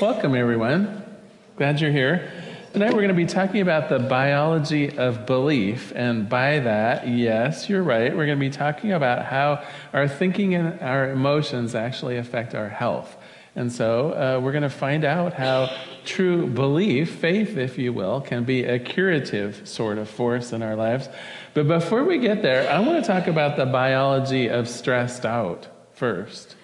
Welcome, everyone. Glad you're here. Tonight we're going to be talking about the biology of belief. And by that, yes, you're right, we're going to be talking about how our thinking and our emotions actually affect our health. And so uh, we're going to find out how true belief, faith, if you will, can be a curative sort of force in our lives. But before we get there, I want to talk about the biology of stressed out first.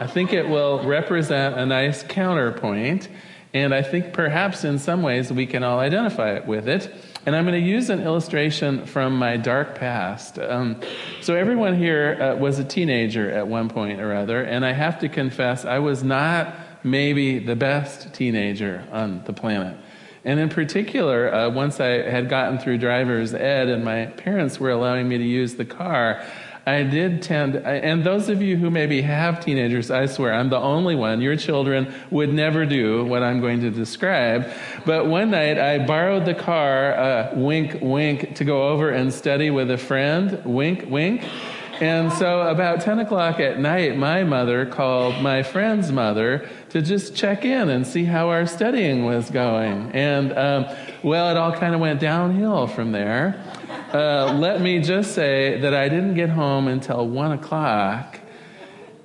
I think it will represent a nice counterpoint, and I think perhaps in some ways we can all identify with it. And I'm going to use an illustration from my dark past. Um, so, everyone here uh, was a teenager at one point or other, and I have to confess, I was not maybe the best teenager on the planet. And in particular, uh, once I had gotten through driver's ed and my parents were allowing me to use the car, I did tend, and those of you who maybe have teenagers, I swear, I'm the only one. Your children would never do what I'm going to describe. But one night I borrowed the car, uh, wink, wink, to go over and study with a friend, wink, wink. And so about 10 o'clock at night, my mother called my friend's mother to just check in and see how our studying was going. And, um, well, it all kind of went downhill from there. Uh, let me just say that I didn't get home until one o'clock,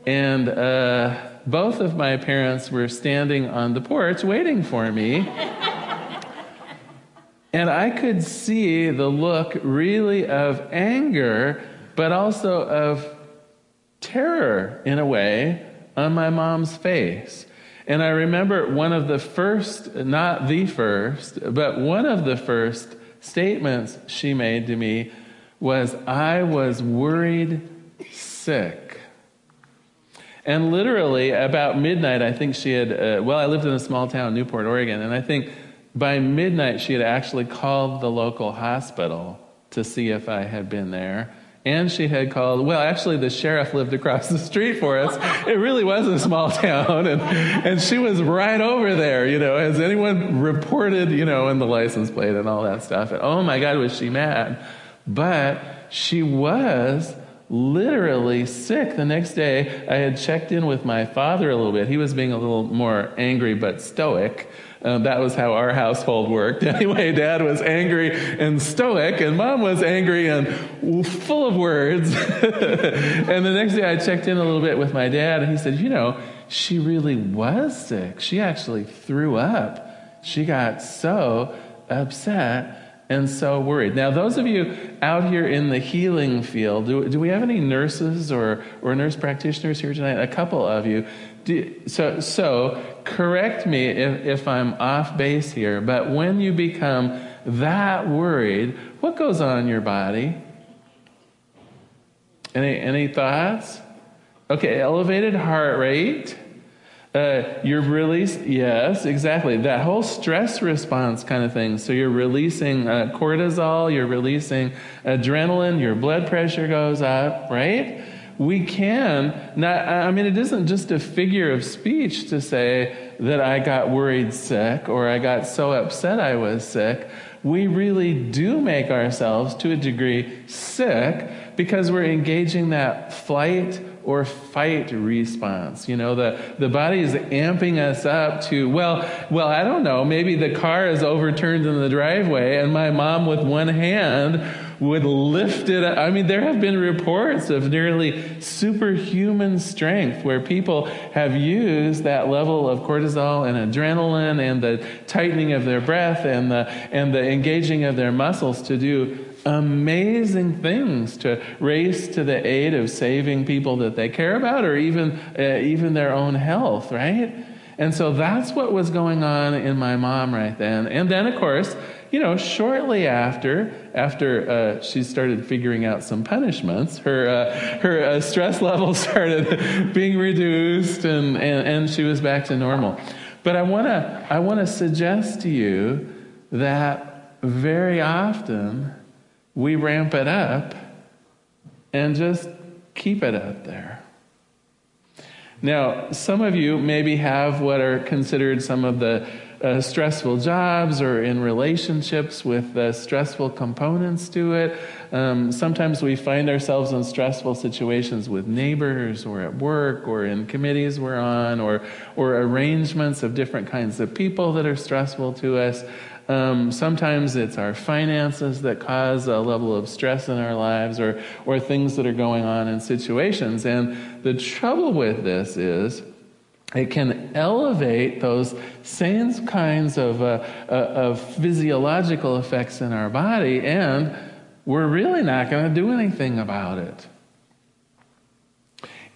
and uh, both of my parents were standing on the porch waiting for me. and I could see the look really of anger, but also of terror in a way on my mom's face. And I remember one of the first, not the first, but one of the first statements she made to me was, I was worried sick. And literally, about midnight, I think she had, uh, well, I lived in a small town, Newport, Oregon, and I think by midnight she had actually called the local hospital to see if I had been there. And she had called, well, actually, the sheriff lived across the street for us. It really was a small town. And, and she was right over there, you know. Has anyone reported, you know, in the license plate and all that stuff? And oh my God, was she mad. But she was literally sick. The next day, I had checked in with my father a little bit. He was being a little more angry but stoic. Uh, that was how our household worked. Anyway, dad was angry and stoic, and mom was angry and full of words. and the next day I checked in a little bit with my dad, and he said, You know, she really was sick. She actually threw up. She got so upset and so worried. Now, those of you out here in the healing field, do, do we have any nurses or, or nurse practitioners here tonight? A couple of you. Do, so, so, correct me if, if I'm off base here, but when you become that worried, what goes on in your body? Any, any thoughts? Okay, elevated heart rate uh, you're releasing, yes, exactly. That whole stress response kind of thing. So you're releasing uh, cortisol, you're releasing adrenaline, your blood pressure goes up, right? We can, not, I mean, it isn't just a figure of speech to say that I got worried sick or I got so upset I was sick. We really do make ourselves, to a degree, sick because we're engaging that flight or fight response. You know, the, the body is amping us up to, well, well, I don't know, maybe the car is overturned in the driveway and my mom with one hand would lift it up. I mean, there have been reports of nearly superhuman strength where people have used that level of cortisol and adrenaline and the tightening of their breath and the, and the engaging of their muscles to do amazing things to race to the aid of saving people that they care about or even, uh, even their own health, right? And so that's what was going on in my mom right then. And then, of course, you know, shortly after, after uh, she started figuring out some punishments, her, uh, her uh, stress levels started being reduced and, and, and she was back to normal. But I want to I wanna suggest to you that very often, we ramp it up and just keep it up there. Now, some of you maybe have what are considered some of the uh, stressful jobs or in relationships with uh, stressful components to it. Um, sometimes we find ourselves in stressful situations with neighbors or at work or in committees we're on or, or arrangements of different kinds of people that are stressful to us. Um, sometimes it's our finances that cause a level of stress in our lives or, or things that are going on in situations. And the trouble with this is it can elevate those same kinds of, uh, uh, of physiological effects in our body, and we're really not going to do anything about it.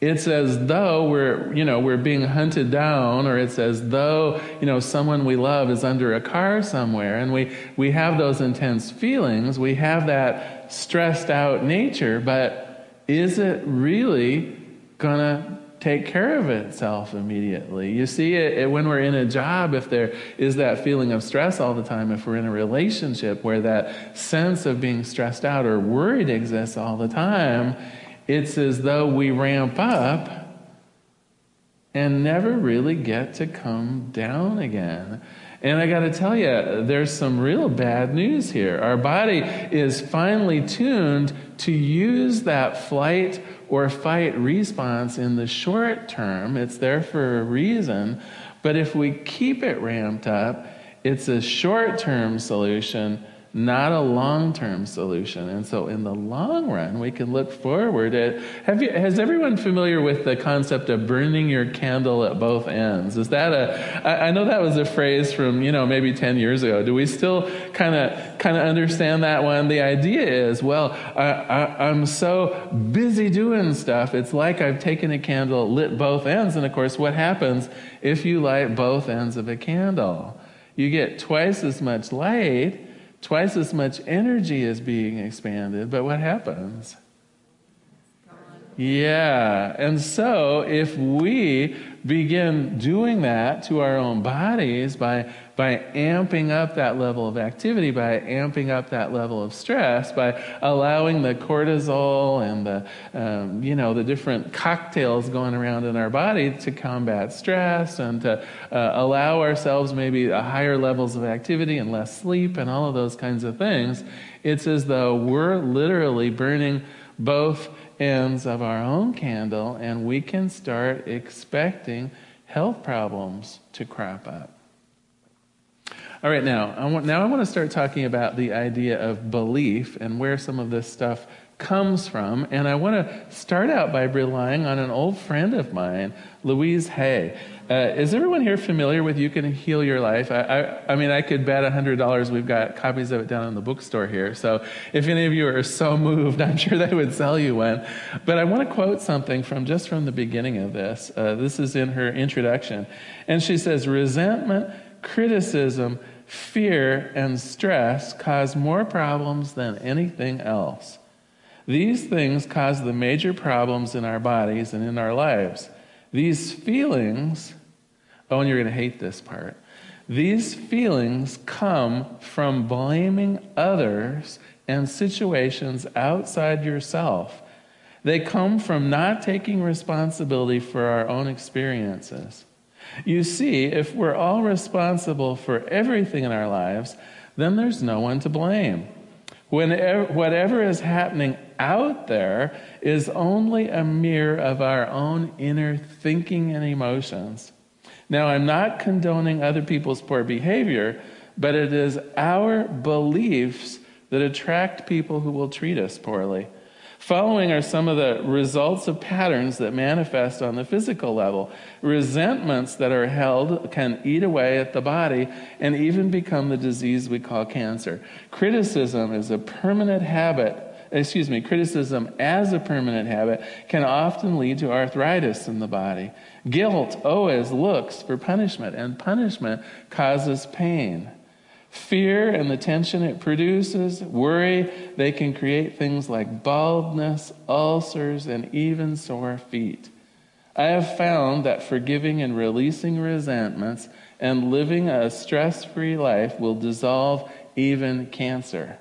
It's as though we're, you know, we're being hunted down, or it's as though, you know, someone we love is under a car somewhere, and we, we have those intense feelings. We have that stressed out nature, but is it really gonna take care of itself immediately. You see it, it, when we're in a job, if there is that feeling of stress all the time, if we're in a relationship where that sense of being stressed out or worried exists all the time, it's as though we ramp up and never really get to come down again. And I got to tell you, there's some real bad news here. Our body is finely tuned to use that flight or fight response in the short term. It's there for a reason. But if we keep it ramped up, it's a short term solution not a long term solution. And so, in the long run, we can look forward at. Have you, has everyone familiar with the concept of burning your candle at both ends? Is that a? I, I know that was a phrase from you know maybe ten years ago. Do we still kind of kind of understand that one? The idea is, well, I, I'm so busy doing stuff. It's like I've taken a candle, lit both ends, and of course, what happens if you light both ends of a candle? You get twice as much light Twice as much energy is being expanded, but what happens? Yeah. And so if we begin doing that to our own bodies by, by amping up that level of activity, by amping up that level of stress, by allowing the cortisol and the, um, you know, the different cocktails going around in our body to combat stress and to uh, allow ourselves maybe higher levels of activity and less sleep and all of those kinds of things, it's as though we're literally burning both ends of our own candle and we can start expecting health problems to crop up. All right, now I want, now I want to start talking about the idea of belief and where some of this stuff comes from. And I want to start out by relying on an old friend of mine, Louise Hay. Uh, is everyone here familiar with You Can Heal Your Life? I, I, I mean, I could bet $100 we've got copies of it down in the bookstore here. So if any of you are so moved, I'm sure they would sell you one. But I want to quote something from just from the beginning of this. Uh, this is in her introduction. And she says, Resentment, criticism, fear, and stress cause more problems than anything else. These things cause the major problems in our bodies and in our lives. These feelings Oh, and you're going to hate this part. These feelings come from blaming others and situations outside yourself. They come from not taking responsibility for our own experiences. You see, if we're all responsible for everything in our lives, then there's no one to blame. Whenever, whatever is happening out there is only a mirror of our own inner thinking and emotions. Now, I'm not condoning other people's poor behavior, but it is our beliefs that attract people who will treat us poorly. Following are some of the results of patterns that manifest on the physical level. Resentments that are held can eat away at the body and even become the disease we call cancer. Criticism is a permanent habit excuse me, criticism as a permanent habit can often lead to arthritis in the body. Guilt always looks for punishment, and punishment causes pain. Fear and the tension it produces, worry, they can create things like baldness, ulcers, and even sore feet. I have found that forgiving and releasing resentments and living a stress free life will dissolve even cancer.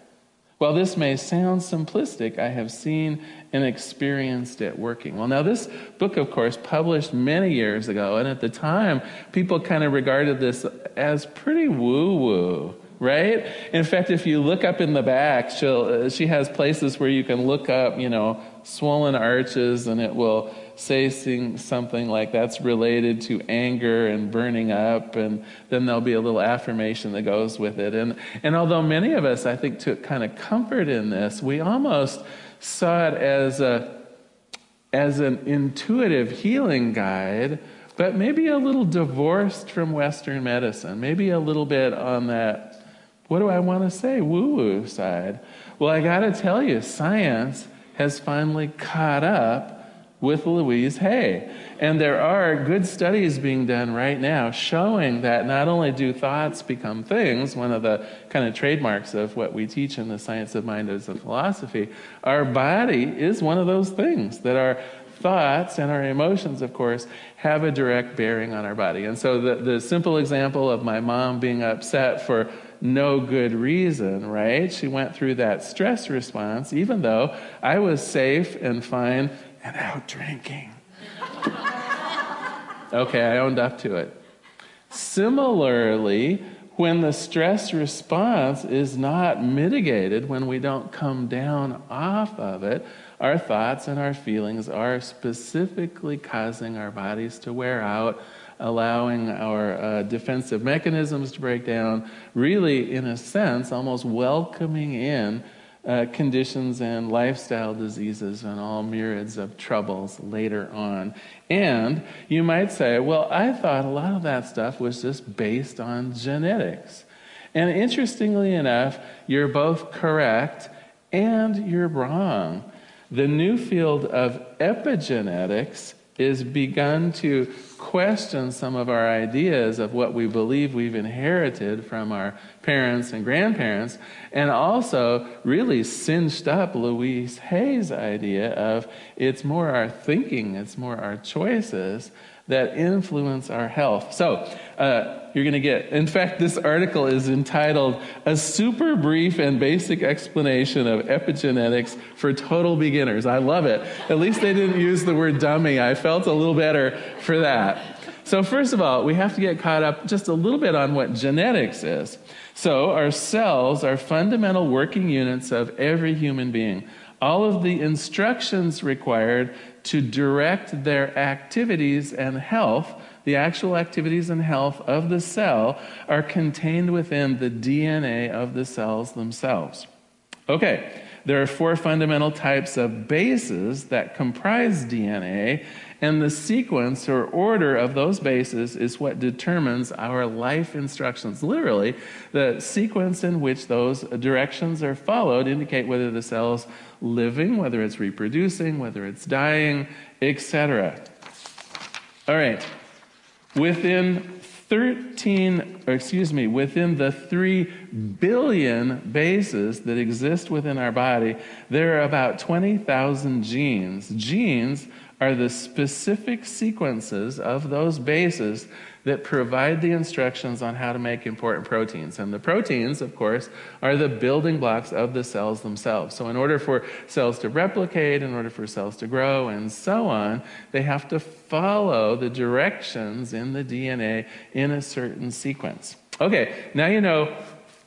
While this may sound simplistic, I have seen and experienced it working. Well, now, this book, of course, published many years ago, and at the time, people kind of regarded this as pretty woo woo right? In fact, if you look up in the back, she'll, uh, she has places where you can look up, you know, swollen arches, and it will say something like that's related to anger and burning up, and then there'll be a little affirmation that goes with it. And, and although many of us, I think, took kind of comfort in this, we almost saw it as, a, as an intuitive healing guide, but maybe a little divorced from Western medicine, maybe a little bit on that, what do I want to say, woo woo side. Well, I got to tell you, science has finally caught up with Louise Hay. And there are good studies being done right now showing that not only do thoughts become things, one of the kind of trademarks of what we teach in the science of mind as a philosophy, our body is one of those things that our thoughts and our emotions, of course, have a direct bearing on our body. And so the, the simple example of my mom being upset for no good reason, right? She went through that stress response, even though I was safe and fine and out drinking. okay, I owned up to it. Similarly, when the stress response is not mitigated, when we don't come down off of it, our thoughts and our feelings are specifically causing our bodies to wear out, allowing our uh, defensive mechanisms to break down, really, in a sense, almost welcoming in uh, conditions and lifestyle diseases and all myriads of troubles later on. And you might say, well, I thought a lot of that stuff was just based on genetics. And interestingly enough, you're both correct and you're wrong. The new field of epigenetics is begun to question some of our ideas of what we believe we've inherited from our parents and grandparents, and also really cinched up Louise Hay's idea of it's more our thinking, it's more our choices that influence our health. So, uh, you're going to get, in fact, this article is entitled A Super Brief and Basic Explanation of Epigenetics for Total Beginners. I love it. At least they didn't use the word dummy. I felt a little better for that. So, first of all, we have to get caught up just a little bit on what genetics is. So, our cells are fundamental working units of every human being. All of the instructions required to direct their activities and health, the actual activities and health of the cell, are contained within the DNA of the cells themselves. Okay, there are four fundamental types of bases that comprise DNA, and the sequence or order of those bases is what determines our life instructions. Literally, the sequence in which those directions are followed indicate whether the cell's living, whether it's reproducing, whether it's dying, etc. All right. Within 13, or excuse me, within the 3 billion bases that exist within our body, there are about 20,000 genes. Genes are the specific sequences of those bases that provide the instructions on how to make important proteins. And the proteins, of course, are the building blocks of the cells themselves. So, in order for cells to replicate, in order for cells to grow, and so on, they have to follow the directions in the DNA in a certain sequence. Okay, now you know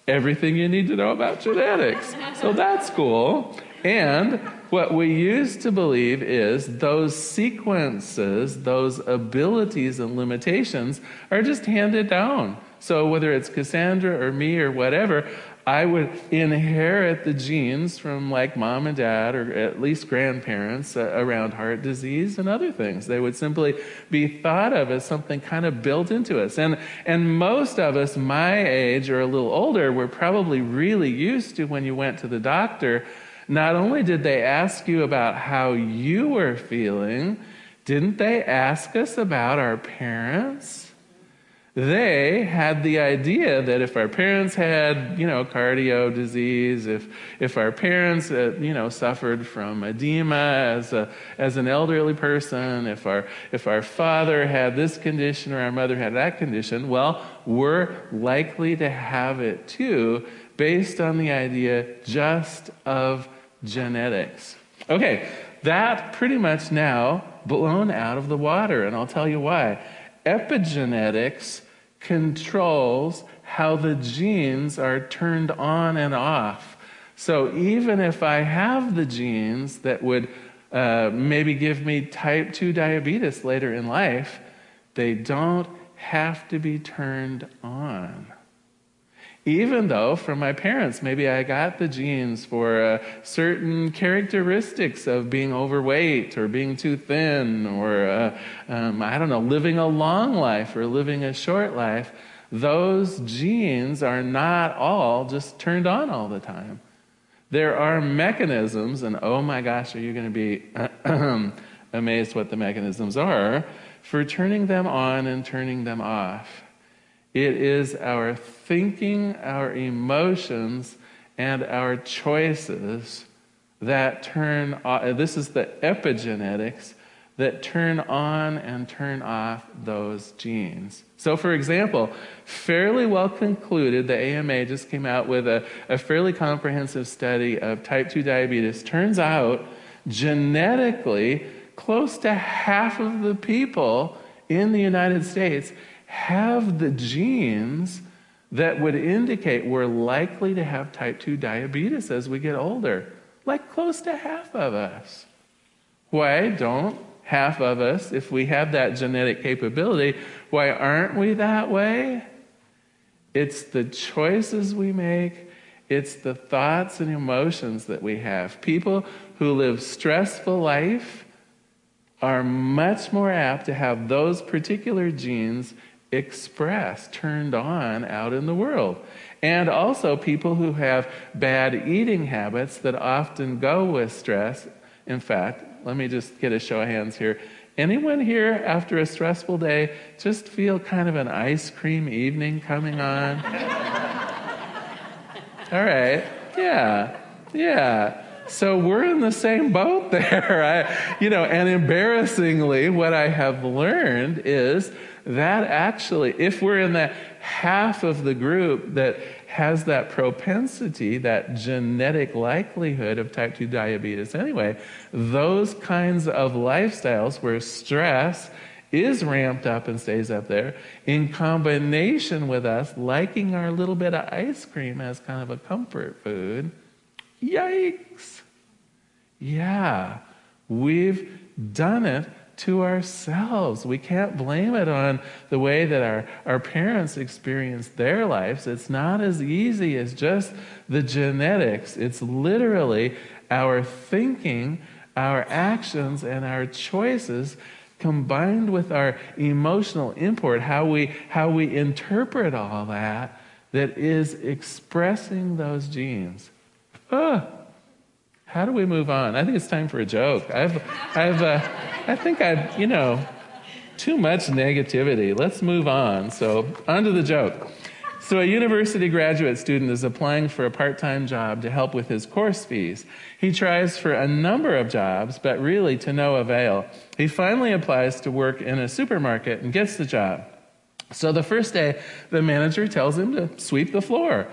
everything you need to know about genetics. So that's cool. And what we used to believe is those sequences, those abilities and limitations are just handed down. So whether it's Cassandra or me or whatever, I would inherit the genes from like mom and dad or at least grandparents uh, around heart disease and other things. They would simply be thought of as something kind of built into us. And, and most of us, my age or a little older, were probably really used to when you went to the doctor not only did they ask you about how you were feeling, didn't they ask us about our parents? They had the idea that if our parents had, you know, cardio disease, if, if our parents, uh, you know, suffered from edema as, a, as an elderly person, if our, if our father had this condition or our mother had that condition, well, we're likely to have it too based on the idea just of genetics. Okay, that pretty much now blown out of the water, and I'll tell you why. Epigenetics controls how the genes are turned on and off. So even if I have the genes that would uh, maybe give me type 2 diabetes later in life, they don't have to be turned on. Even though from my parents, maybe I got the genes for uh, certain characteristics of being overweight or being too thin or, uh, um, I don't know, living a long life or living a short life, those genes are not all just turned on all the time. There are mechanisms, and oh my gosh, are you going to be amazed what the mechanisms are for turning them on and turning them off? It is our thinking, our emotions, and our choices that turn off. This is the epigenetics that turn on and turn off those genes. So, for example, fairly well concluded, the AMA just came out with a, a fairly comprehensive study of type 2 diabetes. Turns out, genetically, close to half of the people in the United States have the genes that would indicate we're likely to have type 2 diabetes as we get older. Like close to half of us. Why don't half of us, if we have that genetic capability, why aren't we that way? It's the choices we make, it's the thoughts and emotions that we have. People who live stressful life are much more apt to have those particular genes expressed, turned on out in the world. And also people who have bad eating habits that often go with stress. In fact, let me just get a show of hands here. Anyone here after a stressful day just feel kind of an ice cream evening coming on? All right. Yeah. Yeah. So we're in the same boat there. I, you know, and embarrassingly, what I have learned is that actually, if we're in that half of the group that has that propensity, that genetic likelihood of type 2 diabetes anyway, those kinds of lifestyles where stress is ramped up and stays up there, in combination with us liking our little bit of ice cream as kind of a comfort food, yikes. Yeah, we've done it to ourselves. We can't blame it on the way that our, our parents experienced their lives. It's not as easy as just the genetics, it's literally our thinking, our actions, and our choices combined with our emotional import, how we, how we interpret all that, that is expressing those genes. How do we move on? I think it's time for a joke. I've, I've, uh, I think I've, you know, too much negativity. Let's move on. So, on to the joke. So, a university graduate student is applying for a part time job to help with his course fees. He tries for a number of jobs, but really to no avail. He finally applies to work in a supermarket and gets the job. So, the first day, the manager tells him to sweep the floor.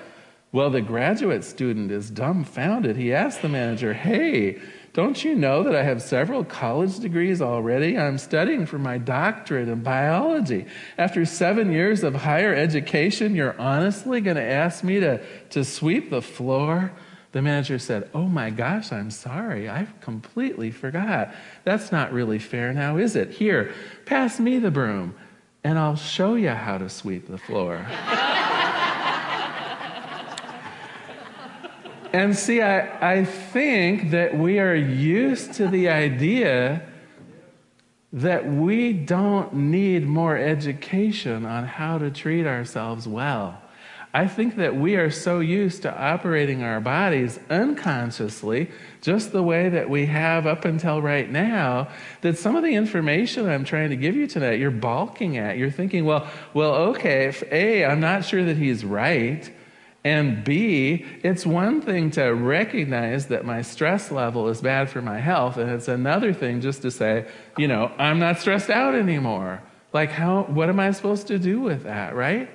Well, the graduate student is dumbfounded. He asks the manager, Hey, don't you know that I have several college degrees already? I'm studying for my doctorate in biology. After seven years of higher education, you're honestly going to ask me to, to sweep the floor? The manager said, Oh my gosh, I'm sorry. I completely forgot. That's not really fair now, is it? Here, pass me the broom, and I'll show you how to sweep the floor. And see, I, I think that we are used to the idea that we don't need more education on how to treat ourselves well. I think that we are so used to operating our bodies unconsciously, just the way that we have up until right now, that some of the information I'm trying to give you tonight, you're balking at. You're thinking, well, well, okay, if A, I'm not sure that he's right. And B, it's one thing to recognize that my stress level is bad for my health, and it's another thing just to say, you know, I'm not stressed out anymore. Like, how, what am I supposed to do with that, right?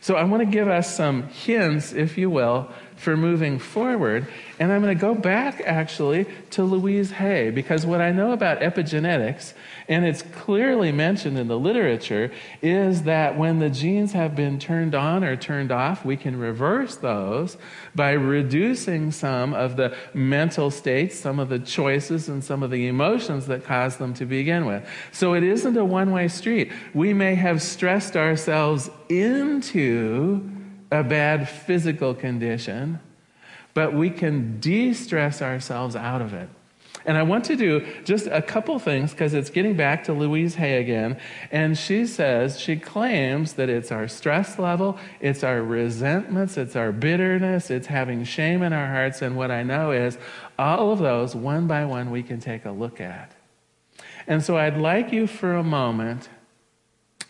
So I want to give us some hints, if you will, for moving forward. And I'm going to go back actually to Louise Hay, because what I know about epigenetics, and it's clearly mentioned in the literature, is that when the genes have been turned on or turned off, we can reverse those by reducing some of the mental states, some of the choices, and some of the emotions that cause them to begin with. So it isn't a one way street. We may have stressed ourselves into a bad physical condition, but we can de stress ourselves out of it. And I want to do just a couple things because it's getting back to Louise Hay again. And she says, she claims that it's our stress level, it's our resentments, it's our bitterness, it's having shame in our hearts. And what I know is all of those, one by one, we can take a look at. And so I'd like you for a moment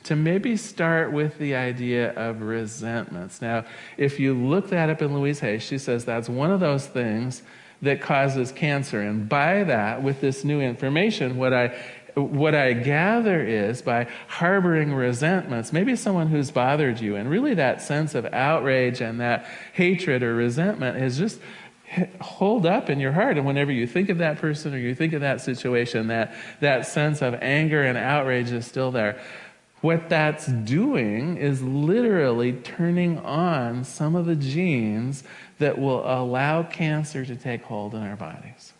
to maybe start with the idea of resentments. Now, if you look that up in Louise Hay, she says that's one of those things that causes cancer. And by that, with this new information, what I what I gather is by harboring resentments, maybe someone who's bothered you, and really that sense of outrage and that hatred or resentment is just hold up in your heart. And whenever you think of that person or you think of that situation, that, that sense of anger and outrage is still there. What that's doing is literally turning on some of the genes that will allow cancer to take hold in our bodies.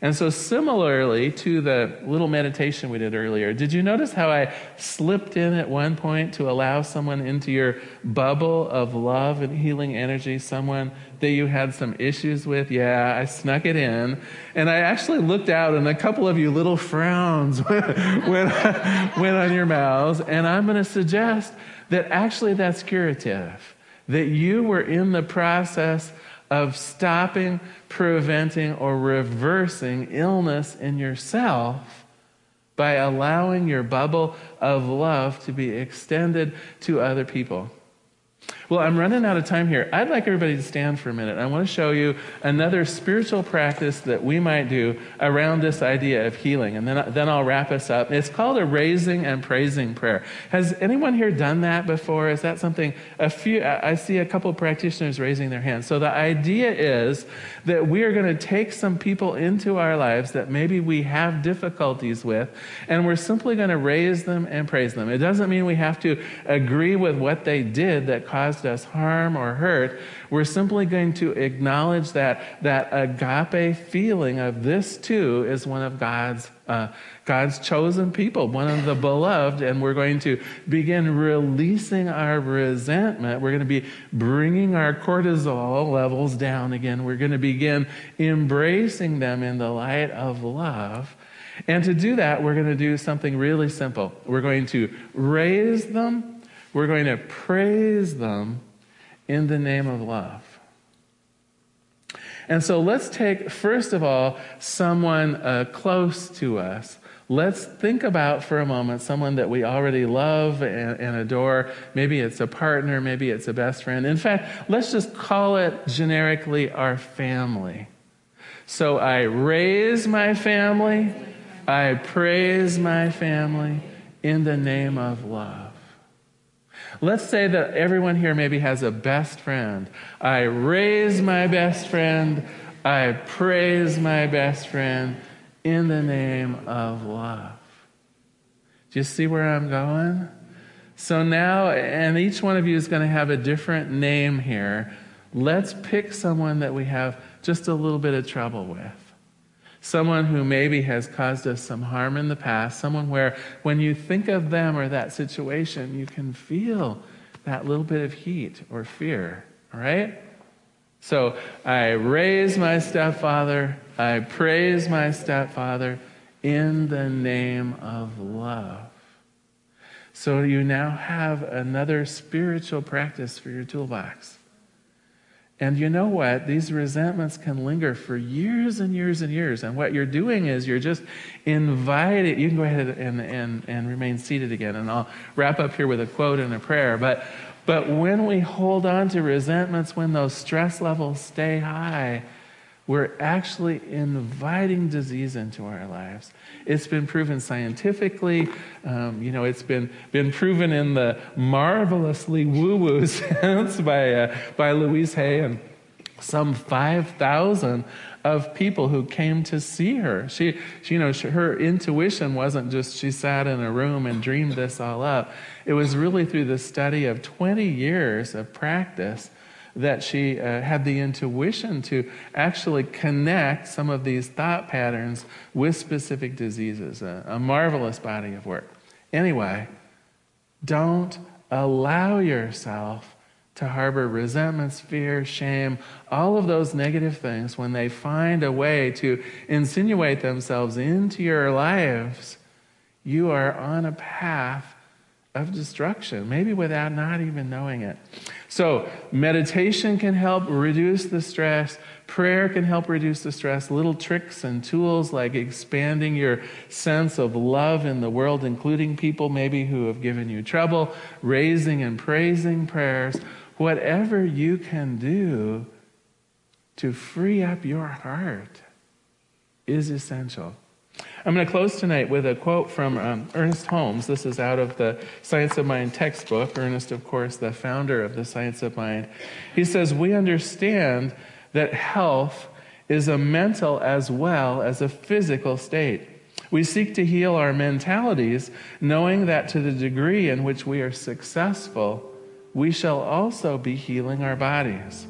And so, similarly to the little meditation we did earlier, did you notice how I slipped in at one point to allow someone into your bubble of love and healing energy, someone that you had some issues with? Yeah, I snuck it in. And I actually looked out, and a couple of you little frowns went, went on your mouths. And I'm going to suggest that actually that's curative, that you were in the process of stopping, preventing, or reversing illness in yourself by allowing your bubble of love to be extended to other people. Well, I'm running out of time here. I'd like everybody to stand for a minute. I want to show you another spiritual practice that we might do around this idea of healing. And then, then I'll wrap us up. It's called a raising and praising prayer. Has anyone here done that before? Is that something a few, I see a couple practitioners raising their hands. So the idea is that we are going to take some people into our lives that maybe we have difficulties with, and we're simply going to raise them and praise them. It doesn't mean we have to agree with what they did that caused us harm or hurt. We're simply going to acknowledge that, that agape feeling of this too is one of God's, uh, God's chosen people, one of the beloved, and we're going to begin releasing our resentment. We're going to be bringing our cortisol levels down again. We're going to begin embracing them in the light of love. And to do that, we're going to do something really simple. We're going to raise them we're going to praise them in the name of love. And so let's take, first of all, someone uh, close to us. Let's think about for a moment someone that we already love and, and, adore. Maybe it's a partner, maybe it's a best friend. In fact, let's just call it generically our family. So I raise my family, I praise my family in the name of love. Let's say that everyone here maybe has a best friend. I raise my best friend. I praise my best friend in the name of love. Do you see where I'm going? So now, and each one of you is going to have a different name here. Let's pick someone that we have just a little bit of trouble with someone who maybe has caused us some harm in the past, someone where when you think of them or that situation, you can feel that little bit of heat or fear, all right? So I raise my stepfather, I praise my stepfather in the name of love. So you now have another spiritual practice for your toolbox. And you know what? These resentments can linger for years and years and years. And what you're doing is you're just inviting. You can go ahead and, and, and remain seated again. And I'll wrap up here with a quote and a prayer. But, but when we hold on to resentments, when those stress levels stay high, we're actually inviting disease into our lives. It's been proven scientifically. Um, you know, it's been, been proven in the marvelously woo woo sense by, uh, by Louise Hay and some 5,000 of people who came to see her. She, she, you know, she, her intuition wasn't just she sat in a room and dreamed this all up. It was really through the study of 20 years of practice that she uh, had the intuition to actually connect some of these thought patterns with specific diseases. A, a marvelous body of work. Anyway, don't allow yourself to harbor resentments, fear, shame, all of those negative things when they find a way to insinuate themselves into your lives. You are on a path of destruction, maybe without not even knowing it. So, meditation can help reduce the stress. Prayer can help reduce the stress. Little tricks and tools like expanding your sense of love in the world, including people maybe who have given you trouble, raising and praising prayers. Whatever you can do to free up your heart is essential. I'm going to close tonight with a quote from um, Ernest Holmes. This is out of the Science of Mind textbook. Ernest, of course, the founder of the Science of Mind. He says, We understand that health is a mental as well as a physical state. We seek to heal our mentalities, knowing that to the degree in which we are successful, we shall also be healing our bodies.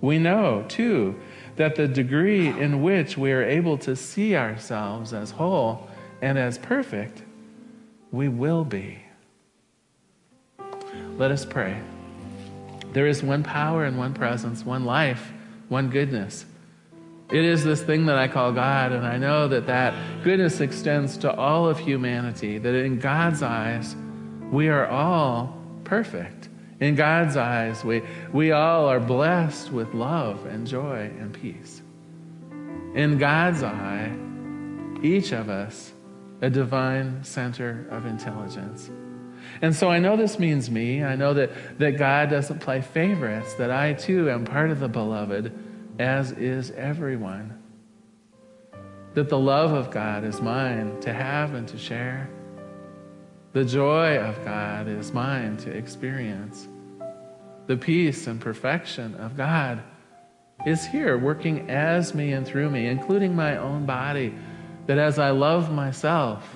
We know, too, that the degree in which we are able to see ourselves as whole and as perfect, we will be. Let us pray. There is one power and one presence, one life, one goodness. It is this thing that I call God, and I know that that goodness extends to all of humanity, that in God's eyes, we are all perfect. In God's eyes, we, we all are blessed with love and joy and peace. In God's eye, each of us a divine center of intelligence. And so I know this means me. I know that, that God doesn't play favorites, that I too am part of the beloved, as is everyone. That the love of God is mine to have and to share the joy of God is mine to experience. The peace and perfection of God is here working as me and through me, including my own body. That as I love myself,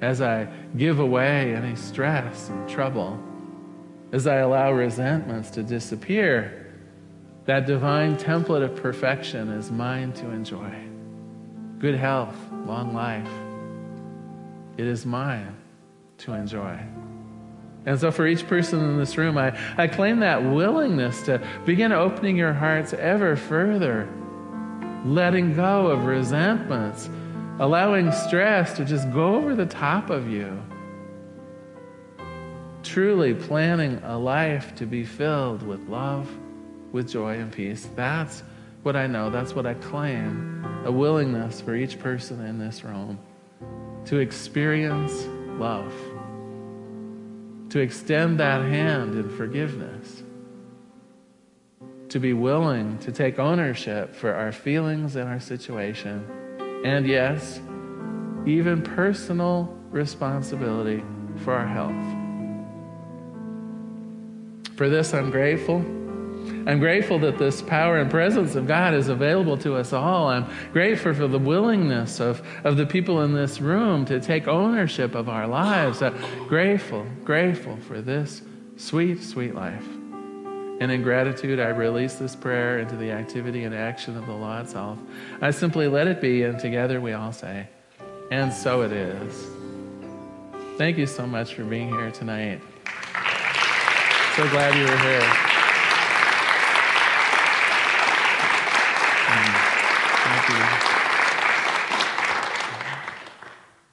as I give away any stress and trouble, as I allow resentments to disappear, that divine template of perfection is mine to enjoy. Good health, long life. It is mine to enjoy. And so, for each person in this room, I, I claim that willingness to begin opening your hearts ever further, letting go of resentments, allowing stress to just go over the top of you. Truly planning a life to be filled with love, with joy and peace. That's what I know. That's what I claim. A willingness for each person in this room to experience love, to extend that hand in forgiveness, to be willing to take ownership for our feelings and our situation, and yes, even personal responsibility for our health. For this, I'm grateful. I'm grateful that this power and presence of God is available to us all. I'm grateful for the willingness of, of the people in this room to take ownership of our lives. Uh, grateful, grateful for this sweet, sweet life. And in gratitude, I release this prayer into the activity and action of the law itself. I simply let it be, and together we all say, and so it is. Thank you so much for being here tonight. So glad you were here.